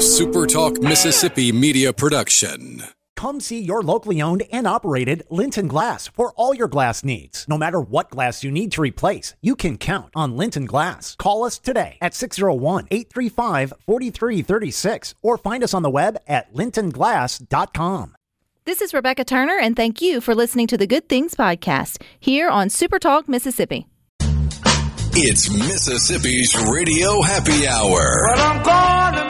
A SuperTalk Mississippi media production. Come see your locally owned and operated Linton Glass for all your glass needs. No matter what glass you need to replace, you can count on Linton Glass. Call us today at 601 835 4336 or find us on the web at lintonglass.com. This is Rebecca Turner, and thank you for listening to the Good Things Podcast here on Supertalk Mississippi. It's Mississippi's Radio Happy Hour.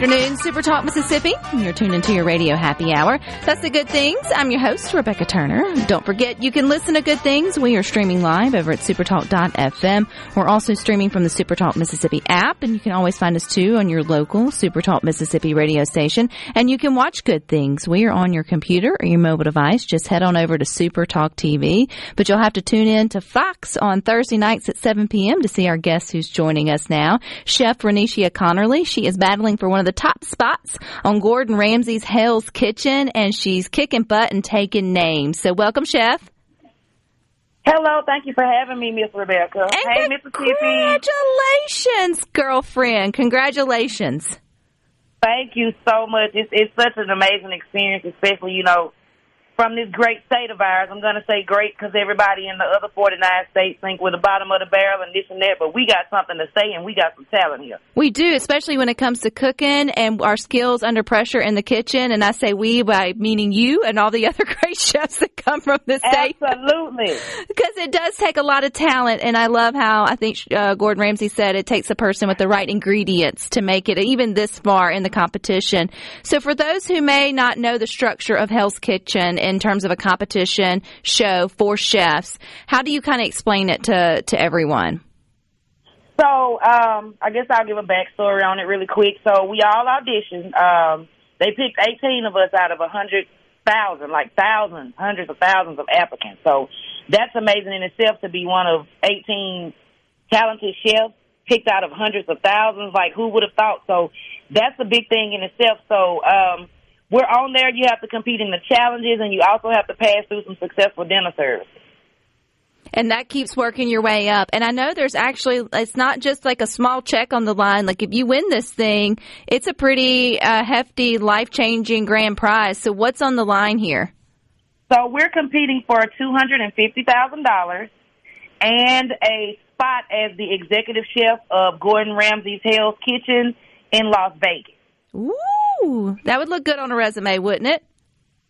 Afternoon, Super Talk Mississippi. You're tuned into your radio happy hour. That's the good things. I'm your host, Rebecca Turner. Don't forget, you can listen to good things. We are streaming live over at supertalk.fm. We're also streaming from the Supertalk Mississippi app, and you can always find us too on your local Supertalk Mississippi radio station. And you can watch good things. We are on your computer or your mobile device. Just head on over to Supertalk TV. But you'll have to tune in to Fox on Thursday nights at 7 p.m. to see our guest who's joining us now, Chef Raneisha Conerly. She is battling for one of the top spots on Gordon Ramsay's Hell's Kitchen, and she's kicking butt and taking names. So, welcome, Chef. Hello, thank you for having me, Miss Rebecca. And hey, Mississippi. Congratulations, girlfriend. Congratulations. Thank you so much. It's, it's such an amazing experience, especially, you know, from this great state of ours. I'm going to say great because everybody in the other 49 states think we're the bottom of the barrel and this and that, but we got something to say and we got some talent here. We do, especially when it comes to cooking and our skills under pressure in the kitchen. And I say we by meaning you and all the other great chefs that come from the state. Absolutely. because it does take a lot of talent. And I love how I think uh, Gordon Ramsay said it takes a person with the right ingredients to make it even this far in the competition. So for those who may not know the structure of Hell's Kitchen in terms of a competition show for chefs, how do you kind of explain it to, to everyone? So, um, I guess I'll give a backstory on it really quick. So, we all auditioned. Um, they picked 18 of us out of a 100,000, like thousands, hundreds of thousands of applicants. So, that's amazing in itself to be one of 18 talented chefs picked out of hundreds of thousands. Like, who would have thought? So, that's a big thing in itself. So, um, we're on there. You have to compete in the challenges, and you also have to pass through some successful dinner service. And that keeps working your way up. And I know there's actually, it's not just like a small check on the line. Like if you win this thing, it's a pretty uh, hefty, life changing grand prize. So what's on the line here? So we're competing for $250,000 and a spot as the executive chef of Gordon Ramsay's Hell's Kitchen in Las Vegas. Ooh, that would look good on a resume, wouldn't it?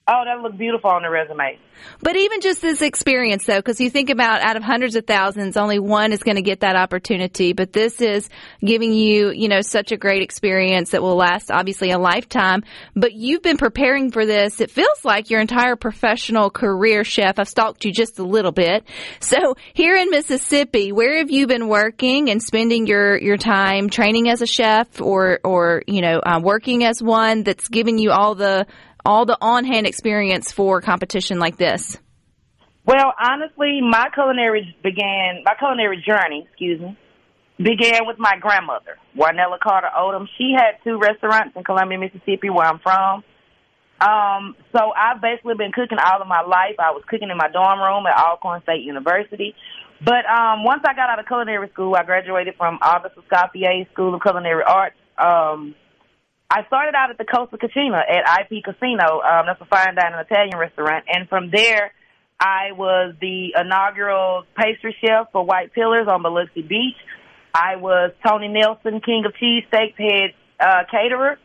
Oh, that look beautiful on the resume. But even just this experience, though, because you think about out of hundreds of thousands, only one is going to get that opportunity. But this is giving you, you know, such a great experience that will last obviously a lifetime. But you've been preparing for this. It feels like your entire professional career, chef. I've stalked you just a little bit. So here in Mississippi, where have you been working and spending your your time training as a chef, or or you know, uh, working as one that's giving you all the all the on hand experience for competition like this? Well, honestly, my culinary began my culinary journey, excuse me, began with my grandmother, Warnella Carter Odom. She had two restaurants in Columbia, Mississippi, where I'm from. Um, so I've basically been cooking all of my life. I was cooking in my dorm room at Alcorn State University. But um, once I got out of culinary school, I graduated from Auguste Escoffier School of Culinary Arts. Um, I started out at the Costa Cucina at IP Casino. Um, that's a fine dining Italian restaurant. And from there, I was the inaugural pastry chef for White Pillars on Biloxi Beach. I was Tony Nelson, King of Cheesesteaks head uh, caterer.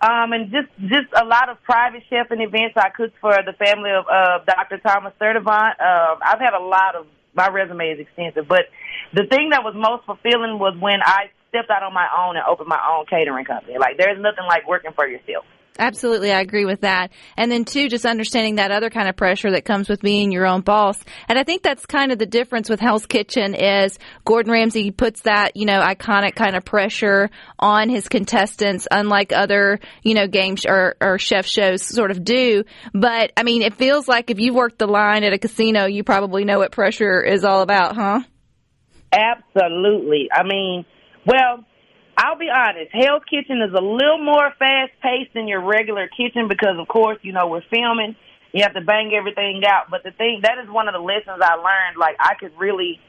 Um, and just just a lot of private chef and events. I cooked for the family of uh, Dr. Thomas Sturdivant. Um, I've had a lot of my resume is extensive, but the thing that was most fulfilling was when I stepped out on my own and opened my own catering company. Like there's nothing like working for yourself. Absolutely, I agree with that. And then two, just understanding that other kind of pressure that comes with being your own boss. And I think that's kind of the difference with Hell's Kitchen is Gordon Ramsay puts that, you know, iconic kind of pressure on his contestants, unlike other, you know, game sh- or, or chef shows sort of do. But I mean, it feels like if you've worked the line at a casino, you probably know what pressure is all about, huh? Absolutely. I mean, well, I'll be honest. Hell's Kitchen is a little more fast paced than your regular kitchen because, of course, you know we're filming. You have to bang everything out. But the thing that is one of the lessons I learned. Like I could really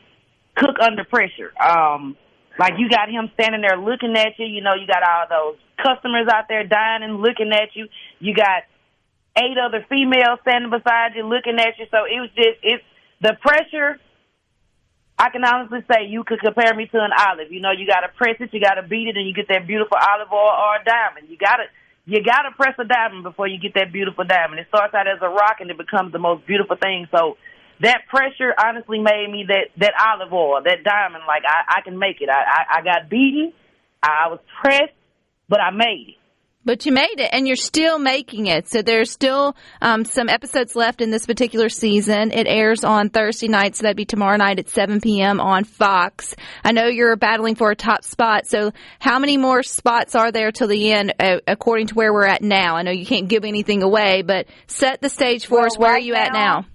cook under pressure. Um, like you got him standing there looking at you. You know, you got all those customers out there dining, looking at you. You got eight other females standing beside you, looking at you. So it was just it's the pressure I can honestly say you could compare me to an olive. You know, you got to press it, you got to beat it, and you get that beautiful olive oil or a diamond. You got to you got to press a diamond before you get that beautiful diamond. It starts out as a rock and it becomes the most beautiful thing. So that pressure honestly made me that that olive oil, that diamond. Like I, I can make it. I, I I got beaten, I was pressed, but I made it. But you made it, and you're still making it. So there's still um, some episodes left in this particular season. It airs on Thursday night, so that'd be tomorrow night at 7 p.m. on Fox. I know you're battling for a top spot. So how many more spots are there till the end, uh, according to where we're at now? I know you can't give anything away, but set the stage for well, us. Where right are you now, at now?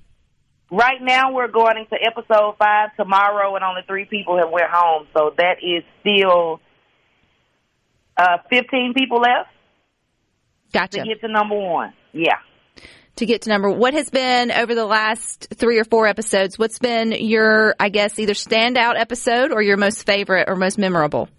Right now, we're going into episode five tomorrow, and only three people have went home. So that is still uh, 15 people left. Gotcha. To get to number one. Yeah. To get to number, what has been over the last three or four episodes? What's been your, I guess, either standout episode or your most favorite or most memorable?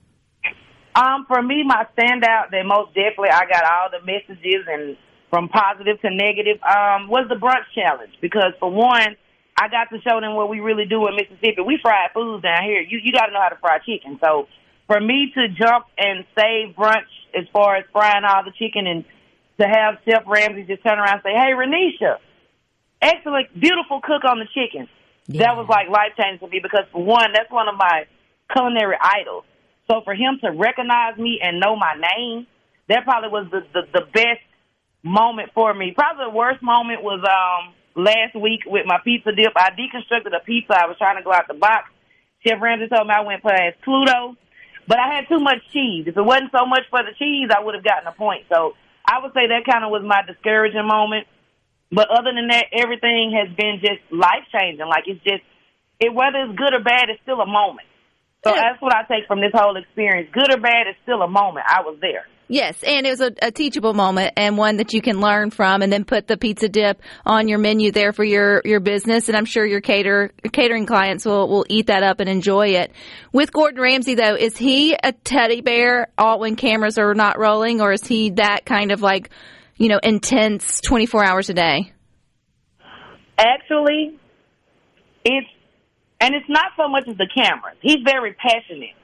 Um, for me, my standout that most definitely I got all the messages and from positive to negative um, was the brunch challenge because for one, I got to show them what we really do in Mississippi. We fry foods down here. You you got to know how to fry chicken. So for me to jump and save brunch as far as frying all the chicken and to have Chef Ramsay just turn around and say, "Hey, Raneisha, excellent, beautiful cook on the chicken." Yeah. That was like life changing to me because for one, that's one of my culinary idols. So for him to recognize me and know my name, that probably was the the, the best moment for me. Probably the worst moment was um last week with my pizza dip. I deconstructed a pizza. I was trying to go out the box. Chef Ramsay told me I went past Pluto, but I had too much cheese. If it wasn't so much for the cheese, I would have gotten a point. So I would say that kind of was my discouraging moment. But other than that, everything has been just life changing. Like it's just, it whether it's good or bad, it's still a moment. So Yeah. that's what I take from this whole experience. Good or bad, it's still a moment. I was there. Yes, and it was a, a teachable moment and one that you can learn from, and then put the pizza dip on your menu there for your your business. And I'm sure your cater catering clients will will eat that up and enjoy it. With Gordon Ramsay though, is he a teddy bear all when cameras are not rolling, or is he that kind of like you know intense 24 hours a day? Actually, it's and it's not so much as the cameras. He's very passionate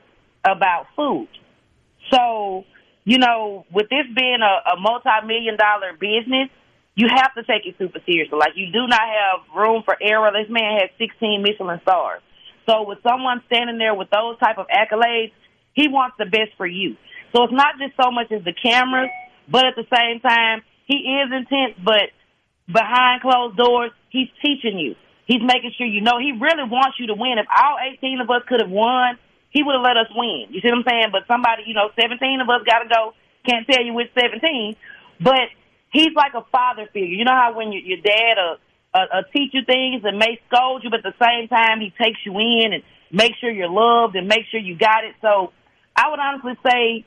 about food. So, you know, with this being a, a multi-million dollar business, you have to take it super seriously. Like you do not have room for error. This man has 16 Michelin stars. So with someone standing there with those type of accolades, he wants the best for you. So it's not just so much as the cameras, but at the same time, he is intense, but behind closed doors, he's teaching you. He's making sure you know he really wants you to win. If all 18 of us could have won, he would have let us win. You see what I'm saying? But somebody, you know, 17 of us got to go. Can't tell you which 17. But he's like a father figure. You know how when your, your dad uh, uh, uh, teach you things and may scold you, but at the same time he takes you in and make sure you're loved and make sure you got it. So I would honestly say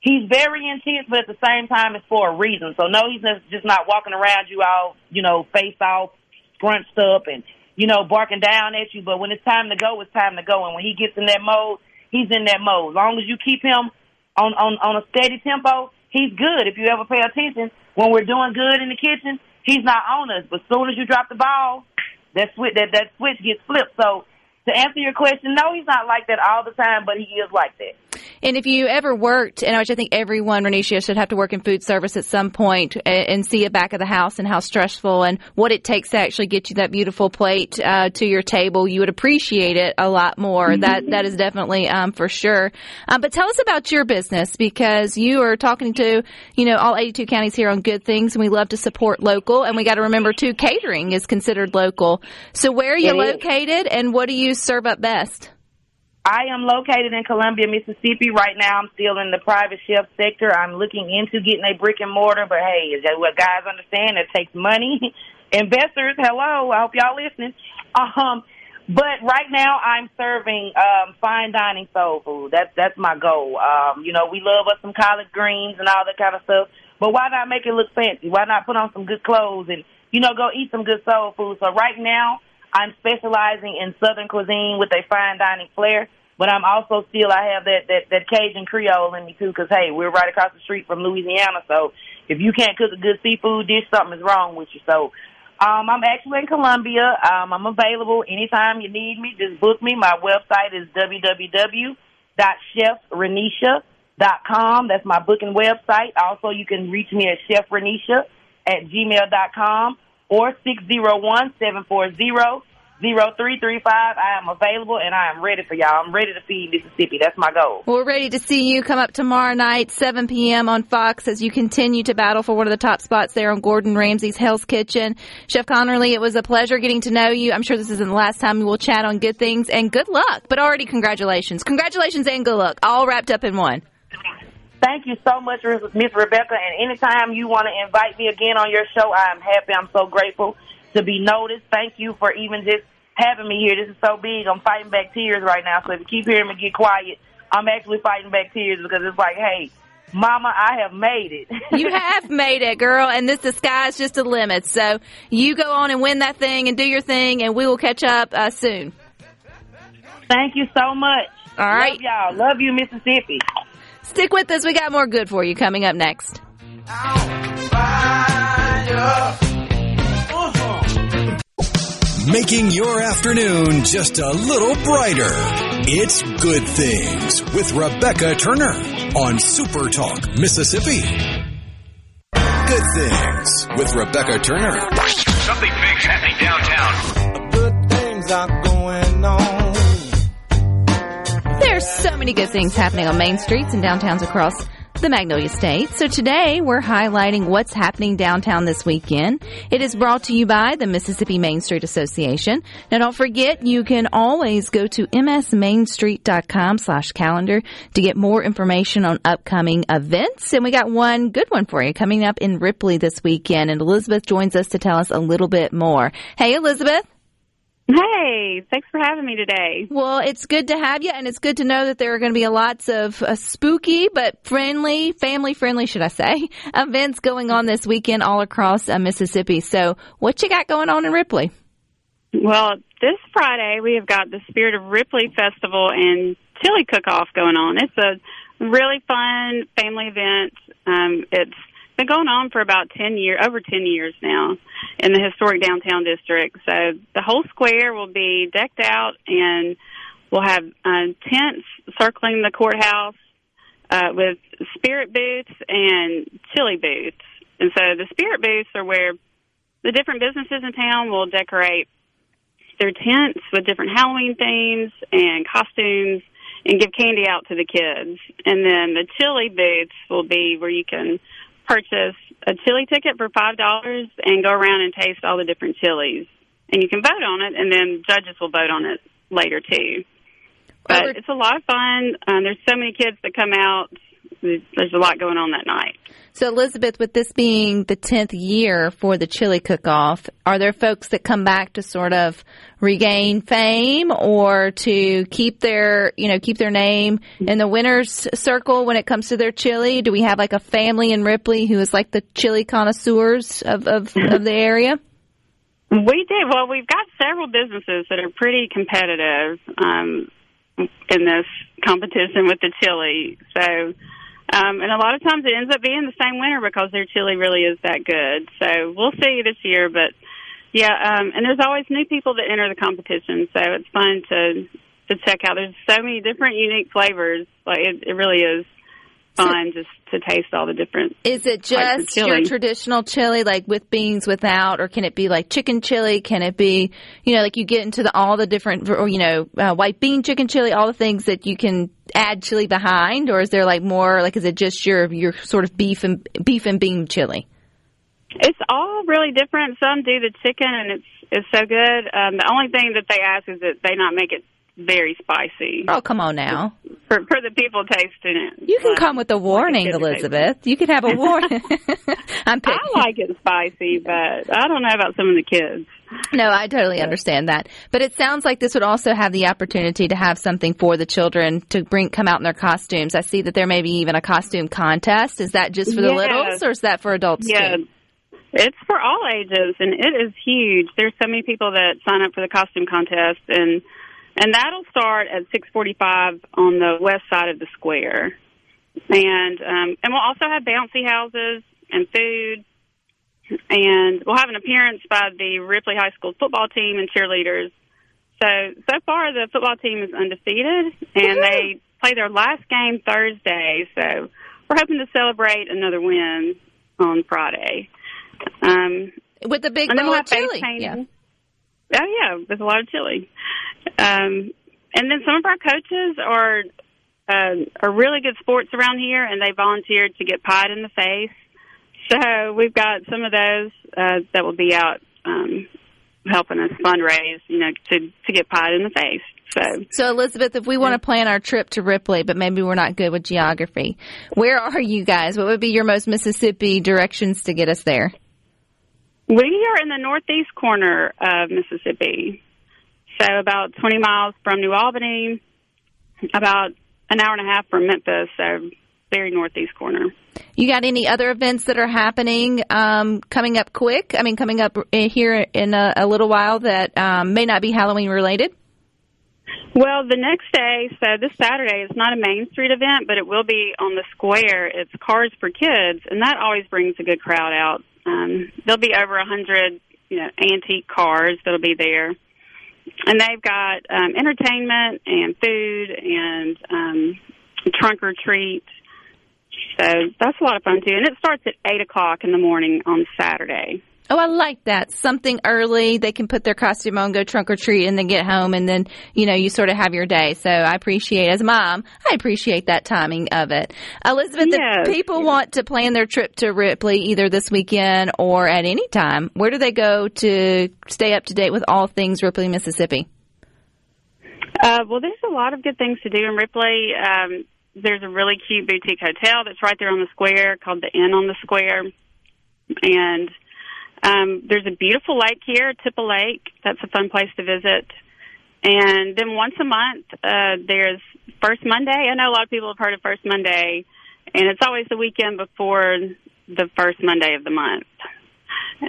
he's very intense, but at the same time, it's for a reason. So no, he's just- not walking around you all, you know, face off, scrunched up, and you know, barking down at you. But when it's time to go, it's time to go. And when he gets in that mode, he's in that mode. As long as you keep him on on on a steady tempo, he's good. If you ever pay attention, when we're doing good in the kitchen, he's not on us. But as soon as you drop the ball, that switch that that switch gets flipped. So to answer your question, no, he's not like that all the time, but he is like that. And if you ever worked, and which I think everyone, Raneisha, should have to work in food service at some point and, and see a back of the house and how stressful and what it takes to actually get you that beautiful plate uh, to your table, you would appreciate it a lot more. Mm-hmm. That that is definitely um, for sure. Um, but tell us about your business because you are talking to you know all 82 counties here on good things, and we love to support local. And we got to remember too, catering is considered local. So where are you it located, is. and what do you serve up best? I am located in Columbia, Mississippi. Right now, I'm still in the private chef sector. I'm looking into getting a brick and mortar, but hey, is that what guys understand? It takes money. Investors, hello. I hope y'all listening. Um, but right now, I'm serving um, fine dining soul food. That's that's my goal. Um, you know, we love us some collard greens and all that kind of stuff. But why not make it look fancy? Why not put on some good clothes and you know go eat some good soul food? So right now, I'm specializing in Southern cuisine with a fine dining flair, but I'm also still I have that that, that Cajun Creole in me too. Because hey, we're right across the street from Louisiana, so if you can't cook a good seafood dish, something is wrong with you. So. Um, I'm actually in Columbia. Um, I'm available anytime you need me. Just book me. My website is www.chefrenisha.com. That's my booking website. Also, you can reach me at chefrenisha at gmail.com or 601-740 0335. I am available and I am ready for y'all. I'm ready to feed Mississippi. That's my goal. We're ready to see you come up tomorrow night, 7 p.m. on Fox as you continue to battle for one of the top spots there on Gordon Ramsay's Hell's Kitchen. Chef Conerly, it was a pleasure getting to know you. I'm sure this isn't the last time we will chat on good things and good luck, but already congratulations. Congratulations and good luck, all wrapped up in one. Thank you so much, Miss Rebecca. And anytime you want to invite me again on your show, I am happy. I'm so grateful to be noticed. Thank you for even just having me here. This is so big. I'm fighting back tears right now. So if you keep hearing me get quiet, I'm actually fighting back tears because it's like, hey, Mama, I have made it. you have made it, girl, and this the sky's just a limit. So you go on and win that thing and do your thing, and we will catch up uh, soon. Thank you so much. All right, Love y'all. Love you, Mississippi. Stick with us. We got more good for you coming up next. Making your afternoon just a little brighter. It's Good Things with Rebecca Turner on Super Talk, Mississippi. Good Things with Rebecca Turner. Something big's happening downtown. Good things are So many good things happening on main streets and downtowns across the Magnolia State. So today we're highlighting what's happening downtown this weekend. It is brought to you by the Mississippi Main Street Association. Now don't forget you can always go to msmainstreet.com slash calendar to get more information on upcoming events. And we got one good one for you coming up in Ripley this weekend. And Elizabeth joins us to tell us a little bit more. Hey Elizabeth. Hey, thanks for having me today. Well, it's good to have you, and it's good to know that there are going to be lots of uh, spooky but friendly, family friendly, should I say, events going on this weekend all across uh, Mississippi. So, what you got going on in Ripley? Well, this Friday we have got the Spirit of Ripley Festival and Chili Cook Off going on. It's a really fun family event. Um, it's been going on for about 10 years, over 10 years now in the historic downtown district. So the whole square will be decked out and we'll have uh, tents circling the courthouse uh, with spirit booths and chili booths. And so the spirit booths are where the different businesses in town will decorate their tents with different Halloween themes and costumes and give candy out to the kids. And then the chili booths will be where you can purchase a chili ticket for five dollars and go around and taste all the different chilies. And you can vote on it, and then judges will vote on it later too. But it's a lot of fun. Um, there's so many kids that come out. There's a lot going on that night. So, Elizabeth, with this being the 10th year for the chili cook off, are there folks that come back to sort of regain fame or to keep their, you know, keep their name in the winner's circle when it comes to their chili? Do we have like a family in Ripley who is like the chili connoisseurs of, of, of the area? We did. Well, we've got several businesses that are pretty competitive um, in this competition with the chili. So, um, and a lot of times it ends up being the same winner because their chili really is that good. So we'll see this year, but yeah, um, and there's always new people that enter the competition, so it's fun to to check out. There's so many different unique flavors. Like it, it really is fun just to taste all the different. Is it just your traditional chili, like with beans, without, or can it be like chicken chili? Can it be, you know, like you get into the all the different, or you know, uh, white bean chicken chili, all the things that you can add chili behind, or is there like more, like is it just your your sort of beef and beef and bean chili? It's all really different. Some do the chicken, and it's it's so good. Um, the only thing that they ask is that they not make it very spicy Oh, come on now. for for the people tasting it. You can come with a warning. Elizabeth. You can have a warning. I'm picking. I like it spicy, but I don't know about some of the kids. No, I totally understand that. But it sounds like this would also have the opportunity to have something for the children to bring come out in their costumes. I see that there may be even a costume contest. Is that just for the Yes. littles or is that for adults Yeah. too? It's for all ages and it is huge. There's so many people that sign up for the costume contest and and that'll start at 6:45 on the west side of the square. And um and we'll also have bouncy houses and food and we'll have an appearance by the Ripley High School football team and cheerleaders. So so far the football team is undefeated and they play their last game Thursday. So we're hoping to celebrate another win on Friday. Um, With the big bowl we'll of chili. painting. Yeah. Oh yeah, there's a lot of chili. Um, and then some of our coaches are uh, are really good sports around here, and they volunteered to get pied in the face. So we've got some of those uh, that will be out um, helping us fundraise, you know, to to get pied in the face. So So Elizabeth, if we want to plan our trip to Ripley, but maybe we're not good with geography, where are you guys? What would be your most Mississippi directions to get us there? We are in the northeast corner of Mississippi, so about 20 miles from New Albany, about an hour and a half from Memphis, so very northeast corner. You got any other events that are happening um, coming up quick? I mean, coming up uh, here in a, a little while that um, may not be Halloween related? Well, the next day, so this Saturday, it's not a Main Street event, but it will be on the square. It's Cars for Kids, and that always brings a good crowd out. Um, there'll be over a hundred, you know, antique cars that'll be there, and they've got um, entertainment and food and um, trunk or treat. So that's a lot of fun too, and it starts at eight o'clock in the morning on Saturday. Oh, I like that. Something early. They can put their costume on, go trunk or treat, and then get home, and then, you know, you sort of have your day. So I appreciate, as a mom, I appreciate that timing of it. Elizabeth, Yes, if people yes. want to plan their trip to Ripley either this weekend or at any time, where do they go to stay up to date with all things Ripley, Mississippi? Uh, well, there's a lot of good things to do in Ripley. Um, there's a really cute boutique hotel that's right there on the square called the Inn on the Square, and um, there's a beautiful lake here, Tippah Lake. That's a fun place to visit. And then once a month, uh, there's First Monday. I know a lot of people have heard of First Monday, and it's always the weekend before the first Monday of the month.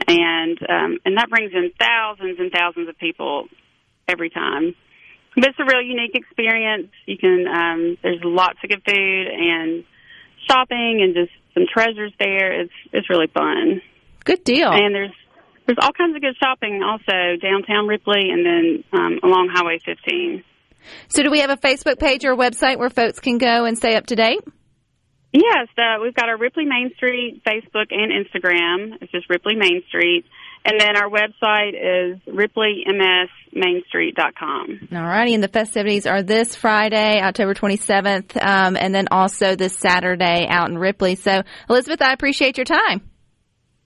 And um, and that brings in thousands and thousands of people every time. But it's a real unique experience. You can um, there's lots of good food and shopping and just some treasures there. It's it's really fun. Good deal. And there's there's all kinds of good shopping also downtown Ripley and then um, along Highway 15. so do we have a Facebook page or a website where folks can go and stay up to date? Yes, uh, we've got our Ripley Main Street Facebook and Instagram. It's just Ripley Main Street. And then our website is ripleymsmainstreet.com. All righty, and the festivities are this Friday, October 27th, um, and then also this Saturday out in Ripley. So, Elizabeth, I appreciate your time.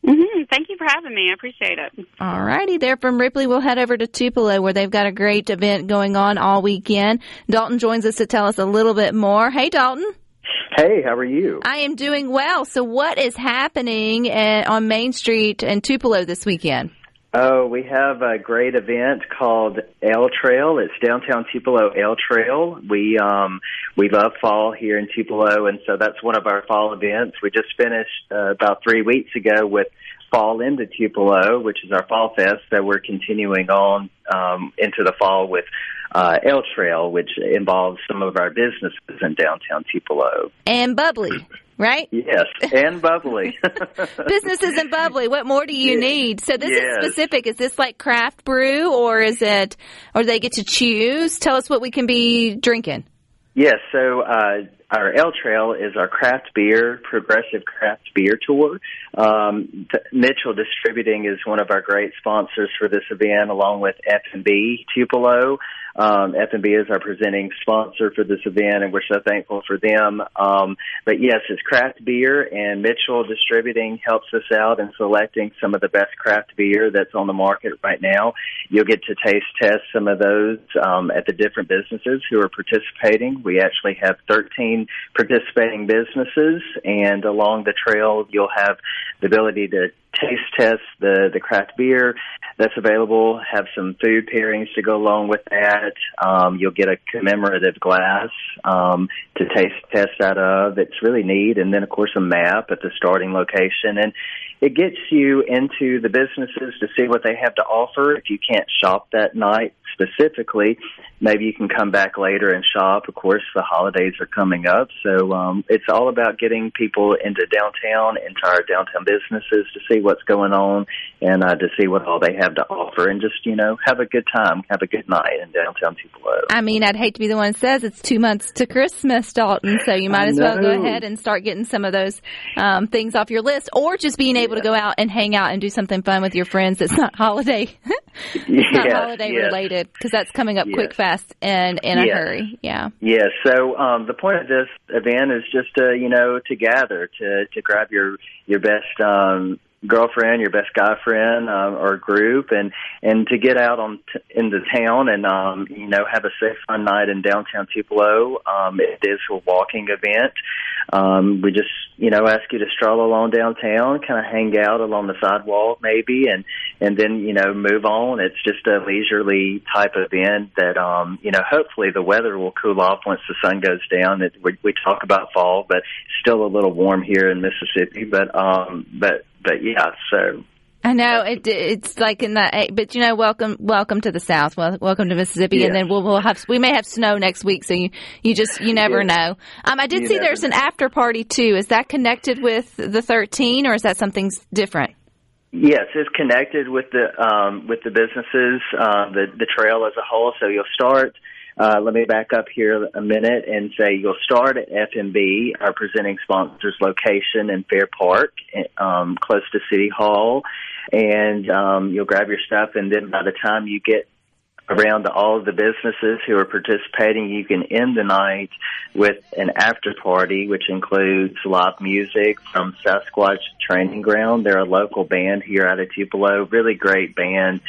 Hmm Thank you for having me. I appreciate it. All righty, there from Ripley, we'll head over to Tupelo where they've got a great event going on all weekend. Dalton joins us to tell us a little bit more. Hey, Dalton. Hey, how are you? I am doing well. So, what is happening uh, on Main Street in Tupelo this weekend? Oh, we have a great event called Ale Trail. It's downtown Tupelo Ale Trail. We um we love fall here in Tupelo, and so that's one of our fall events. We just finished uh, about three weeks ago with fall into Tupelo, which is our fall fest So we're continuing on um, into the fall with uh, Ale Trail, which involves some of our businesses in downtown Tupelo. And bubbly, right? Yes, and bubbly. Businesses and bubbly. What more do you Yes. need? So this Yes. is specific. Is this like craft brew or is it, or do they get to choose? Tell us what we can be drinking. Yes, so uh, our Ale Trail is our craft beer, progressive craft beer tour. Um, Mitchell Distributing is one of our great sponsors for this event, along with F&B Tupelo. Um, F&B is our presenting sponsor for this event, and we're so thankful for them. Um, but yes, it's craft beer, and Mitchell Distributing helps us out in selecting some of the best craft beer that's on the market right now. You'll get to taste test some of those um, at the different businesses who are participating. We actually have 13 participating businesses, and along the trail, you'll have the ability to taste test the the craft beer that's available. Have some food pairings to go along with that. Um, you'll get a commemorative glass um, to taste test out of. It's really neat, and then of course a map at the starting location and. It gets you into the businesses to see what they have to offer. If you can't shop that night specifically, maybe you can come back later and shop. Of course, the holidays are coming up, so um, it's all about getting people into downtown, into our downtown businesses to see what's going on and uh, to see what all they have to offer, and just you know have a good time, have a good night in downtown Tupelo. I mean, I'd hate to be the one that says it's two months to Christmas, Dalton. So you might as well go ahead and start getting some of those um, things off your list, or just being able to go out and hang out and do something fun with your friends. That's not holiday, it's not holiday yes. related because that's coming up Yes. quick, fast, and in a hurry. Yeah. Yeah, so um, the point of this event is just to you know to gather to to grab your your best um, girlfriend, your best guy friend um, or group, and and to get out on t- into town and um, you know have a safe fun night in downtown Tupelo. Um, it is a walking event. Um, we just you know ask you to stroll along downtown, kind of hang out along the sidewalk maybe, and and then you know move on. It's just a leisurely type event that um, you know hopefully the weather will cool off once the sun goes down. It, we, we talk about fall, but still a little warm here in Mississippi. But um, but but yeah, so I know it, it's like in the, but you know, welcome, welcome to the South. Well, welcome to Mississippi, and then we'll, we'll have, we may have snow next week. So you, you just, you never Yes. know. Um, I did You see there's an after party too. Is that connected with the 13, or is that something different? Yes, it's connected with the um, with the businesses, uh, the the trail as a whole. So you'll start. Uh, let me back up here a minute and say you'll start at FMB, our presenting sponsor's location in Fair Park, um, close to City Hall, and um, you'll grab your stuff. And then by the time you get around all of the businesses who are participating. You can end the night with an after party, which includes live music from Sasquatch Training Ground. They're a local band here out of Tupelo, really great band.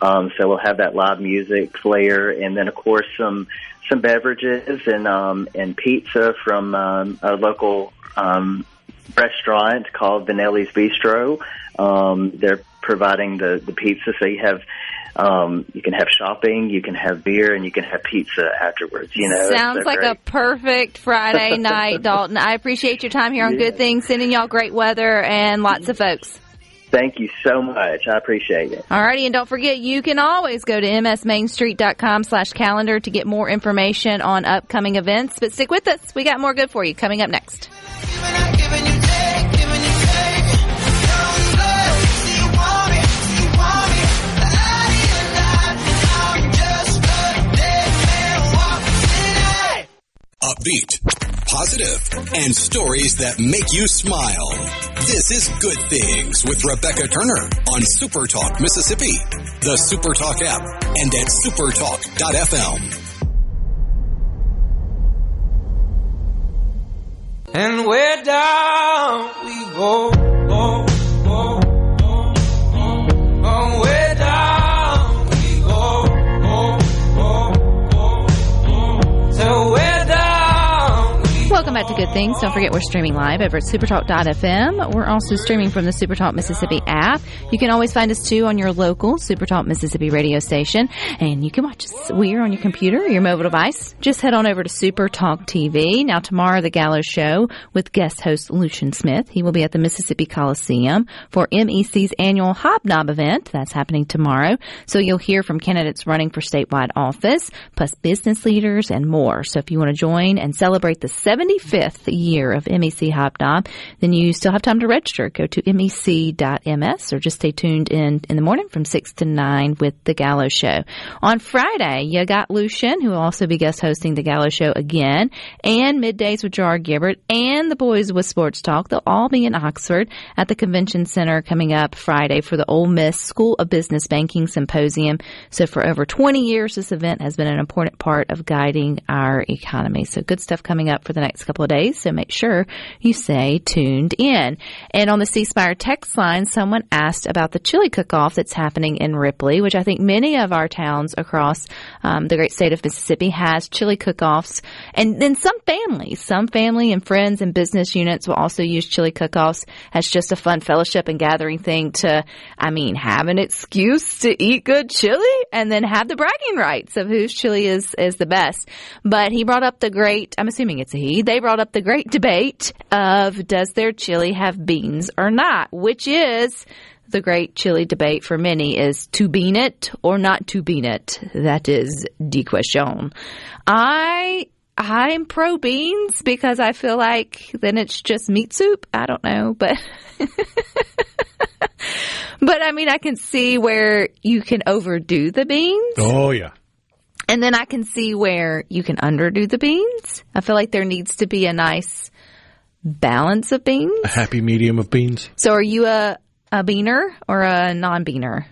Um, so we'll have that live music flair, and then of course some some beverages and um, and pizza from um, a local um, restaurant called Vanelli's Bistro. Um, they're providing the the pizza, so you have um, you can have shopping, you can have beer, and you can have pizza afterwards. You know, Sounds like great. a perfect Friday night, Dalton. I appreciate your time here on Yeah. Good Things, sending y'all great weather and lots of folks. Thank you so much. I appreciate it. Alrighty, and don't forget, you can always go to msmainstreet.com slash calendar to get more information on upcoming events. But stick with us. We got more good for you coming up next. Upbeat, positive, and stories that make you smile. This is Good Things with Rebecca Turner on Super Talk Mississippi, the Super Talk app, and at supertalk.fm. And where down we go. Oh, back to Good Things. Don't forget we're streaming live over at supertalk.fm. We're also streaming from the Supertalk Mississippi app. You can always find us too on your local Supertalk Mississippi radio station and you can watch us we're on your computer or your mobile device. Just head on over to Supertalk TV. Now tomorrow the Gallo show with guest host Lucian Smith. He will be at the Mississippi Coliseum for MEC's annual Hobnob event. That's happening tomorrow. So you'll hear from candidates running for statewide office, plus business leaders and more. So if you want to join and celebrate the 75th year of MEC Hobnob, then you still have time to register. Go to mec.ms or just stay tuned in in the morning from 6 to 9 with The Gallo Show. On Friday, you got Lucian, who will also be guest hosting The Gallo Show again, and Middays with Gerard Gibert, and The Boys with Sports Talk. They'll all be in Oxford at the Convention Center coming up Friday for the Ole Miss School of Business Banking Symposium. So for over 20 years, this event has been an important part of guiding our economy. So good stuff coming up for the next couple of days. So make sure you stay tuned in. And on the C Spire text line, someone asked about the chili cook-off that's happening in Ripley, which I think many of our towns across um, the great state of Mississippi has chili cook-offs. And then some families, some family and friends and business units will also use chili cook-offs as just a fun fellowship and gathering thing to, I mean, have an excuse to eat good chili and then have the bragging rights of whose chili is, is the best. But he brought up the great, I'm assuming it's a he, they brought up the great debate of does their chili have beans or not, which is the great chili debate for many is to bean it or not to bean it. That is the question. I I'm pro beans because I feel like then it's just meat soup. I don't know, but but I mean I can see where you can overdo the beans. Oh yeah. And then I can see where you can underdo the beans. I feel like there needs to be a nice balance of beans. A happy medium of beans. So are you a a beaner or a non-beaner?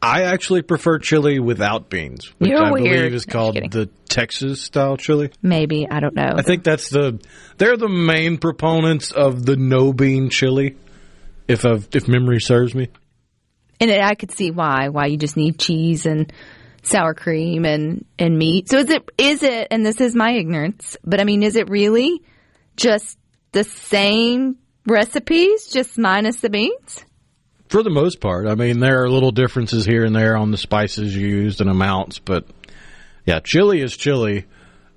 I actually prefer chili without beans, which You're I weird. believe is called kidding. the Texas style chili. Maybe I don't know. I think that's the they're the main proponents of the no bean chili. If I've, if memory serves me, And I could see why why you just need cheese and sour cream and and meat. So is it is it and this is my ignorance, but I mean is it really just the same recipes just minus the beans? for the most part, I mean there are little differences here and there on the spices used and amounts, but yeah, chili is chili.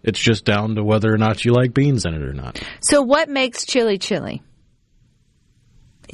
It's just down to whether or not you like beans in it or not. So what makes chili chili?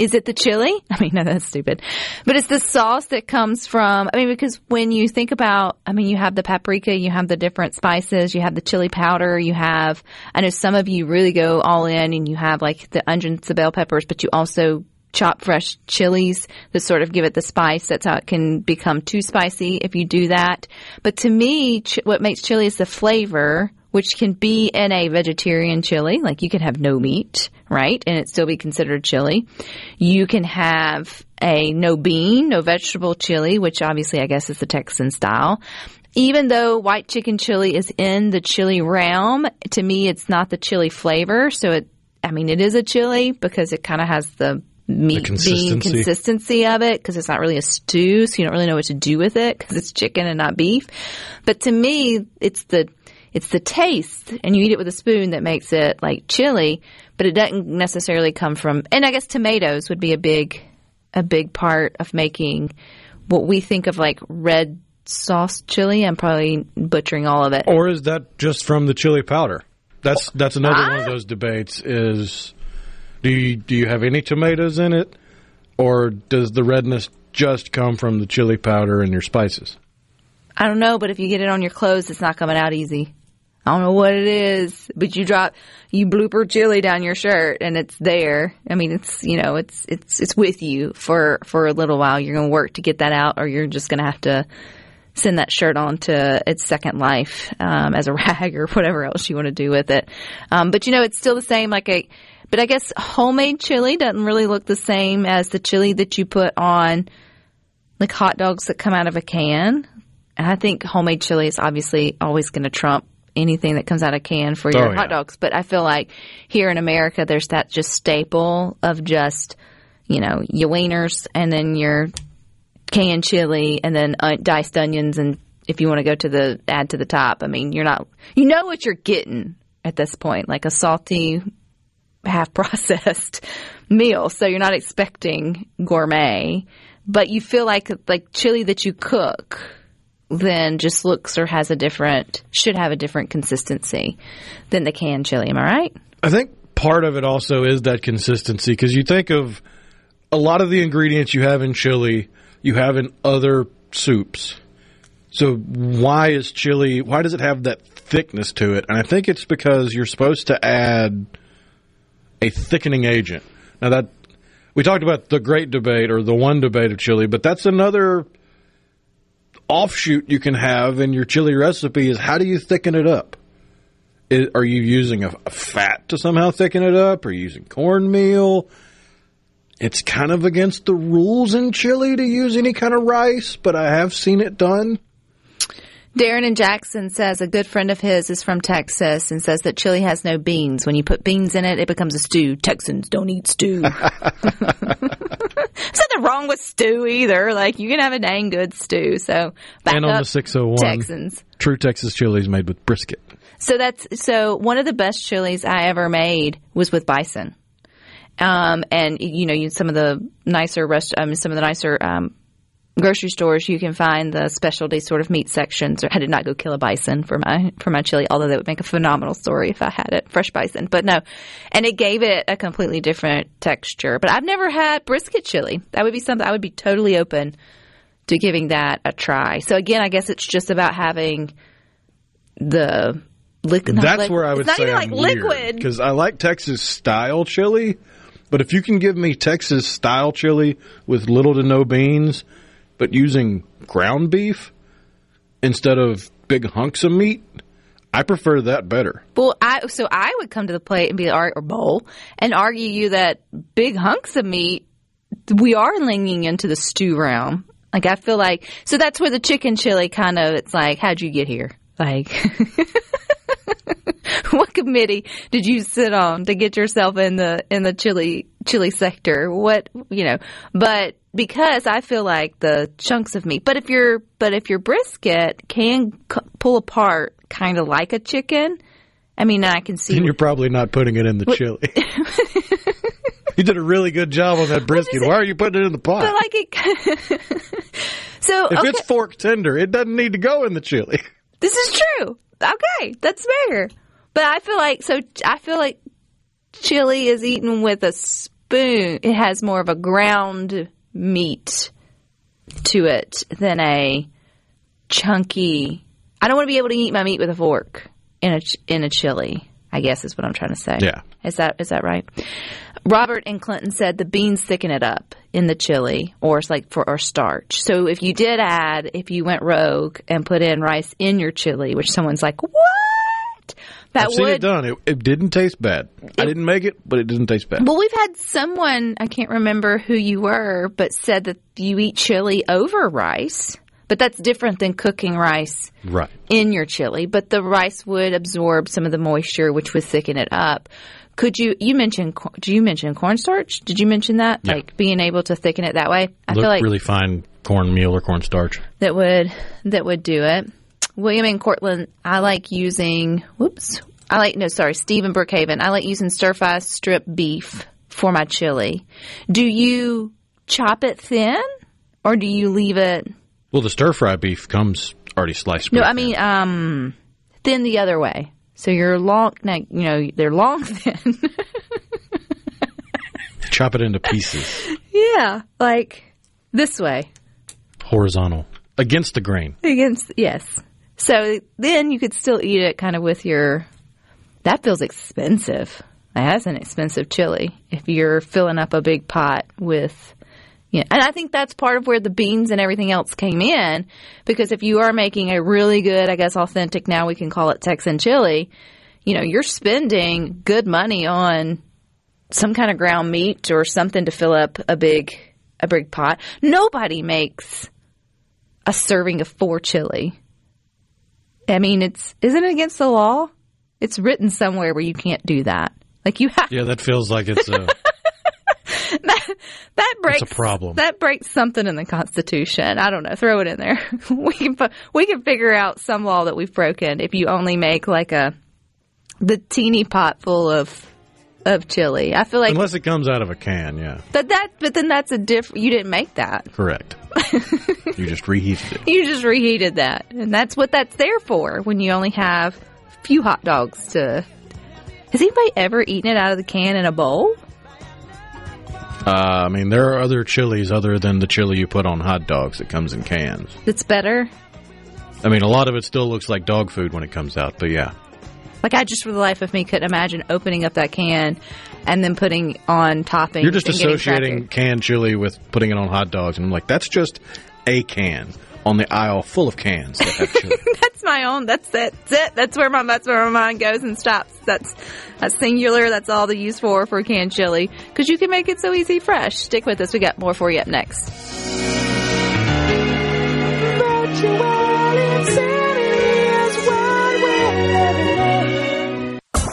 Is it the chili? I mean, no, that's stupid. But it's the sauce that comes from, I mean, because when you think about, I mean, you have the paprika, you have the different spices, you have the chili powder, you have, I know some of you really go all in and you have like the onions, the bell peppers, but you also chop fresh chilies that sort of give it the spice. That's how it can become too spicy if you do that. But to me, ch- what makes chili is the flavor, which can be in a vegetarian chili. Like you can have no meat, right? And it still be considered chili. You can have a no bean, no vegetable chili, which obviously I guess is the Texan style. Even though white chicken chili is in the chili realm, to me it's not the chili flavor. So it, I mean, it is a chili because it kind of has the meat bean consistency. consistency of it because it's not really a stew, so you don't really know what to do with it because it's chicken and not beef. But to me, it's the it's the taste, and you eat it with a spoon that makes it like chili, but it doesn't necessarily come from. And I guess tomatoes would be a big a big part of making what we think of like red sauce chili. I'm probably butchering all of it. Or is that just from the chili powder? That's that's another one Ah. of those debates. Is do you do you have any tomatoes in it, or does the redness just come from the chili powder and your spices? I don't know, but if you get it on your clothes, it's not coming out easy. I don't know what it is, but you drop you blooper chili down your shirt and it's there. I mean, it's you know, it's it's it's with you for for a little while. You're going to work to get that out, or you're just going to have to send that shirt on to its second life um, as a rag or whatever else you want to do with it. Um, but you know, it's still the same. Like a, but I guess homemade chili doesn't really look the same as the chili that you put on like hot dogs that come out of a can. And I think homemade chili is obviously always going to trump anything that comes out of a can for your Oh, yeah. hot dogs. But I feel like here in America, there's that just staple of just, you know, your wieners and then your canned chili and then uh, diced onions. And if you want to go to the add to the top, I mean, you're not, you know what you're getting at this point, like a salty half processed meal. So you're not expecting gourmet, but you feel like like chili that you cook then just looks or has a different should have a different consistency than the canned chili. Am I right? I think part of it also is that consistency because you think of a lot of the ingredients you have in chili, you have in other soups. So why is chili? Why does it have that thickness to it? And I think it's because you're supposed to add a thickening agent. Now that we talked about the great debate or the one debate of chili, but that's another offshoot you can have in your chili recipe is how do you thicken it up? Is, are you using a, a fat to somehow thicken it up? Are you using cornmeal? It's kind of against the rules in chili to use any kind of rice, but I have seen it done. Darren and Jackson says a good friend of his is from Texas and says that chili has no beans. When you put beans in it, it becomes a stew. Texans don't eat stew. There's nothing wrong with stew either. Like you can have a dang good stew. So back and on up the 601, Texans. true Texas chili is made with brisket. So that's so one of the best chilies I ever made was with bison. Um, and you know, you, some of the nicer rest, um, some of the nicer um, grocery stores, you can find the specialty sort of meat sections. I did not go kill a bison for my for my chili, although that would make a phenomenal story if I had it fresh bison. But no, and it gave it a completely different texture. But I've never had brisket chili. That would be something I would be totally open to giving that a try. So again, I guess it's just about having the liquid. That's liquid- where I would it's not say like liquid. because I like Texas style chili, but if you can give me Texas style chili with little to no beans, but using ground beef instead of big hunks of meat, I prefer that better. Well, I so I would come to the plate and be or bowl and argue you that big hunks of meat we are leaning into the stew realm. Like I feel like so that's where the chicken chili kind of it's like how'd you get here? Like what committee did you sit on to get yourself in the in the chili chili sector? What you know, but because I feel like the chunks of meat. But if your but if your brisket can c- pull apart kind of like a chicken, I mean, I can see And you're probably not putting it in the chili. you did a really good job on that brisket. Why are you putting it in the pot? but like it. so if okay, it's fork tender, it doesn't need to go in the chili. This is true. Okay, that's fair. But I feel like so. I feel like chili is eaten with a spoon. It has more of a ground meat to it than a chunky. I don't want to be able to eat my meat with a fork in a in a chili. I guess is what I'm trying to say. Yeah. Is that is that right? Robert and Clinton said the beans thicken it up in the chili, or it's like for or starch. So if you did add, if you went rogue and put in rice in your chili, which someone's like, what? That I've seen would it done. It, it didn't taste bad. I didn't make it, but it didn't taste bad. Well, we've had someone, I can't remember who you were, but said that you eat chili over rice. But that's different than cooking rice Right. in your chili. But the rice would absorb some of the moisture, which would thicken it up. Could you, you mentioned, did you mention cornstarch? Did you mention that? Yeah. Like being able to thicken it that way? I Look feel like really fine cornmeal or cornstarch. that would, that would do it. William and Cortland, I like using, whoops, I like, no, sorry, Stephen Brookhaven. I like using stir fry strip beef for my chili. Do you chop it thin or do you leave it? Well, the stir fry beef comes already sliced. No, I mean, um, thin the other way. So you're long, now, you know, they're long thin. chop it into pieces, yeah, like this way. horizontal, against the grain. Against, yes. So then you could still eat it kind of with your, that feels expensive. That's an expensive chili if you're filling up a big pot with, yeah. And I think that's part of where the beans and everything else came in because if you are making a really good, I guess authentic, now we can call it Texan chili, you know, you're spending good money on some kind of ground meat or something to fill up a big, a big pot. Nobody makes a serving of four chili. I mean, it's isn't it against the law? It's written somewhere where you can't do that. Like you have Yeah, that feels like it's a. that that breaks a problem. That breaks something in the Constitution. I don't know. Throw it in there. we can we can figure out some law that we've broken if you only make like a the teeny pot full of of chili. I feel like Unless it comes out of a can, yeah. but that but then that's a diff. You didn't make that. Correct. you just reheated it. You just reheated that, and that's what that's there for. When you only have a few hot dogs to. Has anybody ever eaten it out of the can in a bowl? Uh, I mean, there are other chilies other than the chili you put on hot dogs that comes in cans. That's better. I mean, a lot of it still looks like dog food when it comes out, but yeah. Like I just for the life of me couldn't imagine opening up that can and then putting on toppings. You're just associating canned chili with putting it on hot dogs, and I'm like, that's just a can on the aisle full of cans that have chili. That's my own. That's it. That's it. That's where my that's where my mind goes and stops. That's that's singular. That's all the use for for canned chili because you can make it so easy fresh. Stick with us. We got more for you up next.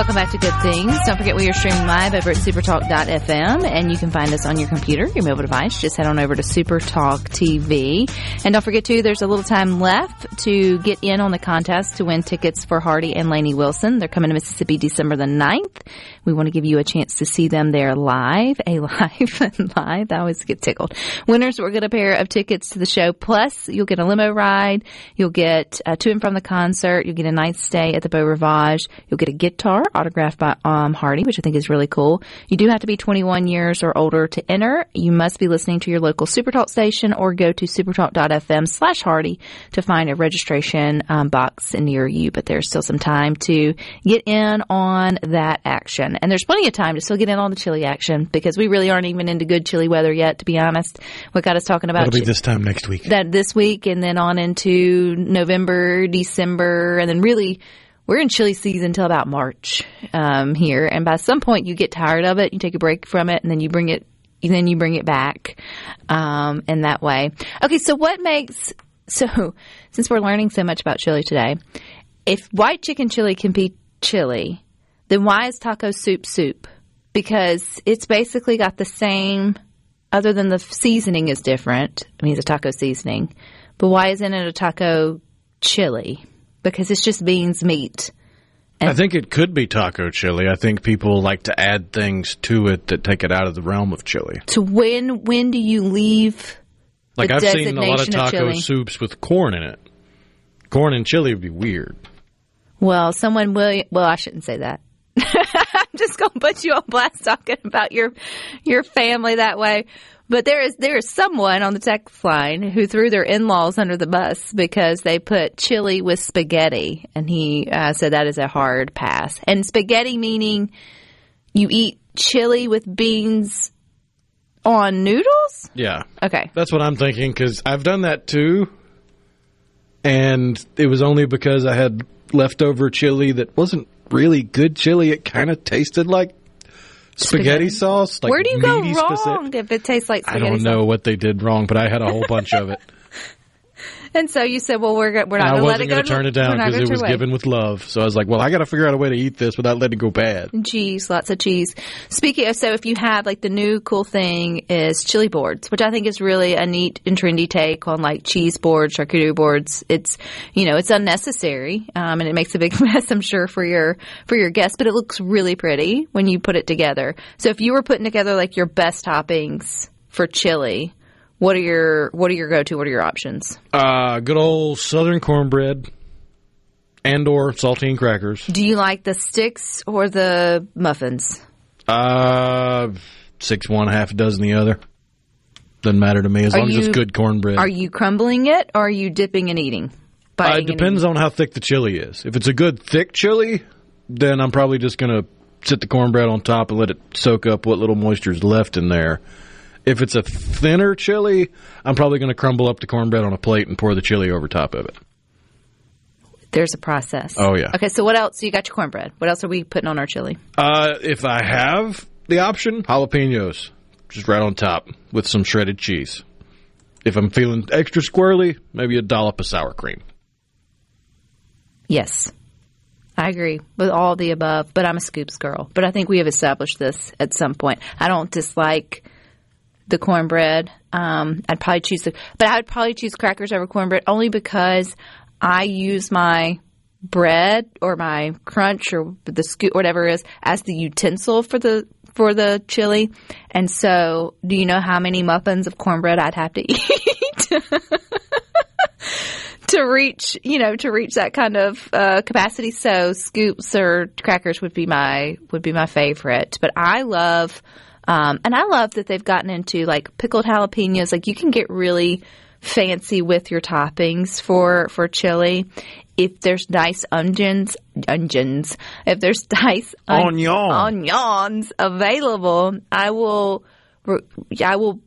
Welcome back to Good Things. Don't forget we are streaming live over at supertalk.fm and you can find us on your computer, your mobile device. Just head on over to Supertalk TV. And don't forget too, there's a little time left to get in on the contest to win tickets for Hardy and Laney Wilson. They're coming to Mississippi December the 9th. We want to give you a chance to see them there live, a live and live. I always get tickled. Winners will get a pair of tickets to the show. Plus, you'll get a limo ride. You'll get uh, to and from the concert. You'll get a night stay at the Beau Rivage. You'll get a guitar autographed by um, Hardy, which I think is really cool. You do have to be 21 years or older to enter. You must be listening to your local Supertalk station or go to supertalk.fm slash Hardy to find a registration um, box near you. But there's still some time to get in on that action. And there's plenty of time to still get in on the chili action because we really aren't even into good chili weather yet, to be honest. What got us talking about That'll be this time next week. that this week and then on into November, December, and then really we're in chili season until about March um, here. And by some point, you get tired of it. You take a break from it, and then you bring it. Then you bring it back um, in that way. Okay, so what makes so since we're learning so much about chili today, if white chicken chili can be chili, then why is taco soup soup? Because it's basically got the same, other than the seasoning is different. I mean, it's a taco seasoning, but why isn't it a taco chili? Because it's just beans, meat. I think it could be taco chili. I think people like to add things to it that take it out of the realm of chili. To when when do you leave? Like I've seen a lot of designation of taco soups with corn in it. Corn and chili would be weird. Well, someone will. Well, I shouldn't say that. I'm just going to put you on blast talking about your your family that way. But there is there is someone on the text line who threw their in laws under the bus because they put chili with spaghetti, and he uh, said that is a hard pass. And spaghetti meaning you eat chili with beans on noodles. Yeah. Okay. That's what I'm thinking because I've done that too. And it was only because I had leftover chili that wasn't really good chili. It kind of tasted like spaghetti, sauce. Like Where do you go wrong speci- if it tastes like I don't know what they did wrong, but I had a whole bunch of it. And so you said, "Well, we're we're not going to let wasn't it go going to turn it down because it was away. given with love. So I was like, well, I got to figure out a way to eat this without letting it go bad. cheese, lots of cheese. Speaking of, so if you have like the new cool thing is chili boards, which I think is really a neat and trendy take on like cheese boards, charcuterie boards. It's you know it's unnecessary um, and it makes a big mess, I'm sure for your for your guests, but it looks really pretty when you put it together. So if you were putting together like your best toppings for chili, what are your what are your go to? What are your options? Uh, good old southern cornbread and or saltine crackers. Do you like the sticks or the muffins? Uh, six one, half a dozen the other. Doesn't matter to me as Are long as it's good cornbread. Are you crumbling it or are you dipping and eating? Uh, it depends on how thick the chili is. If it's a good thick chili, then I'm probably just going to sit the cornbread on top and let it soak up what little moisture is left in there. If it's a thinner chili, I'm probably going to crumble up the cornbread on a plate and pour the chili over top of it. There's a process. Oh, yeah. Okay, so what else? So You got your cornbread. What else are we putting on our chili? Uh, if I have the option, jalapenos, just right on top with some shredded cheese. If I'm feeling extra squirrely, maybe a dollop of sour cream. Yes. I agree with all the above, but I'm a scoops girl. But I think we have established this at some point. I don't dislike the cornbread. Um, I'd probably choose the, but I would probably choose crackers over cornbread only because I use my bread or my crunch or the scoop, whatever it is, as the utensil for the for the chili. And so, do you know how many muffins of cornbread I'd have to eat? to reach, you know, to reach that kind of uh, capacity. So scoops or crackers would be my would be my favorite. But I love, um, and I love that they've gotten into like pickled jalapenos. Like you can get really fancy with your toppings for for chili. If there's nice onions, onions. If there's nice on- Onion. onions available, I will. I will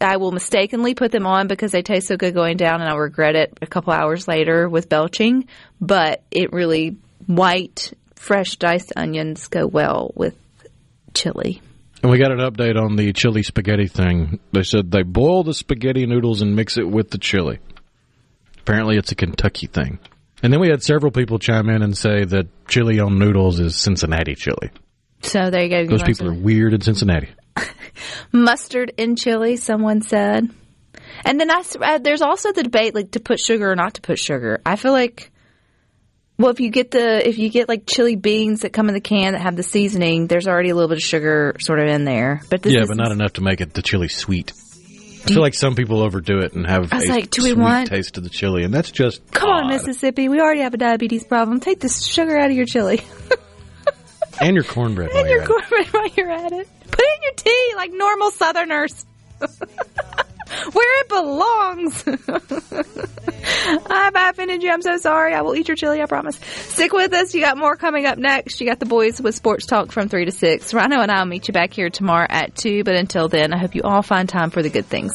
I will mistakenly put them on because they taste so good going down, and I'll regret it a couple hours later with belching. But it really white, fresh diced onions go well with chili. And we got an update on the chili spaghetti thing. They said they boil the spaghetti noodles and mix it with the chili. Apparently, it's a Kentucky thing. And then we had several people chime in and say that chili on noodles is Cincinnati chili. So there you go. Those people are weird in Cincinnati. mustard in chili. Someone said, and then I, uh, there's also the debate like to put sugar or not to put sugar. I feel like. Well, if you get the if you get like chili beans that come in the can that have the seasoning, there's already a little bit of sugar sort of in there. But this yeah, but not enough to make it the chili sweet. I feel like some people overdo it and have I was a like, do we want- taste of the chili, and that's just Come on. Mississippi. We already have a diabetes problem. Take the sugar out of your chili. and your cornbread. and your cornbread while you're at it. Put it in your tea like normal Southerners. Where it belongs. I've offended you. I'm so sorry. I will eat your chili, I promise. Stick with us. You got more coming up next. You got the boys with sports talk from 3 to 6. Rhino and I'll meet you back here tomorrow at 2. But until then, I hope you all find time for the good things.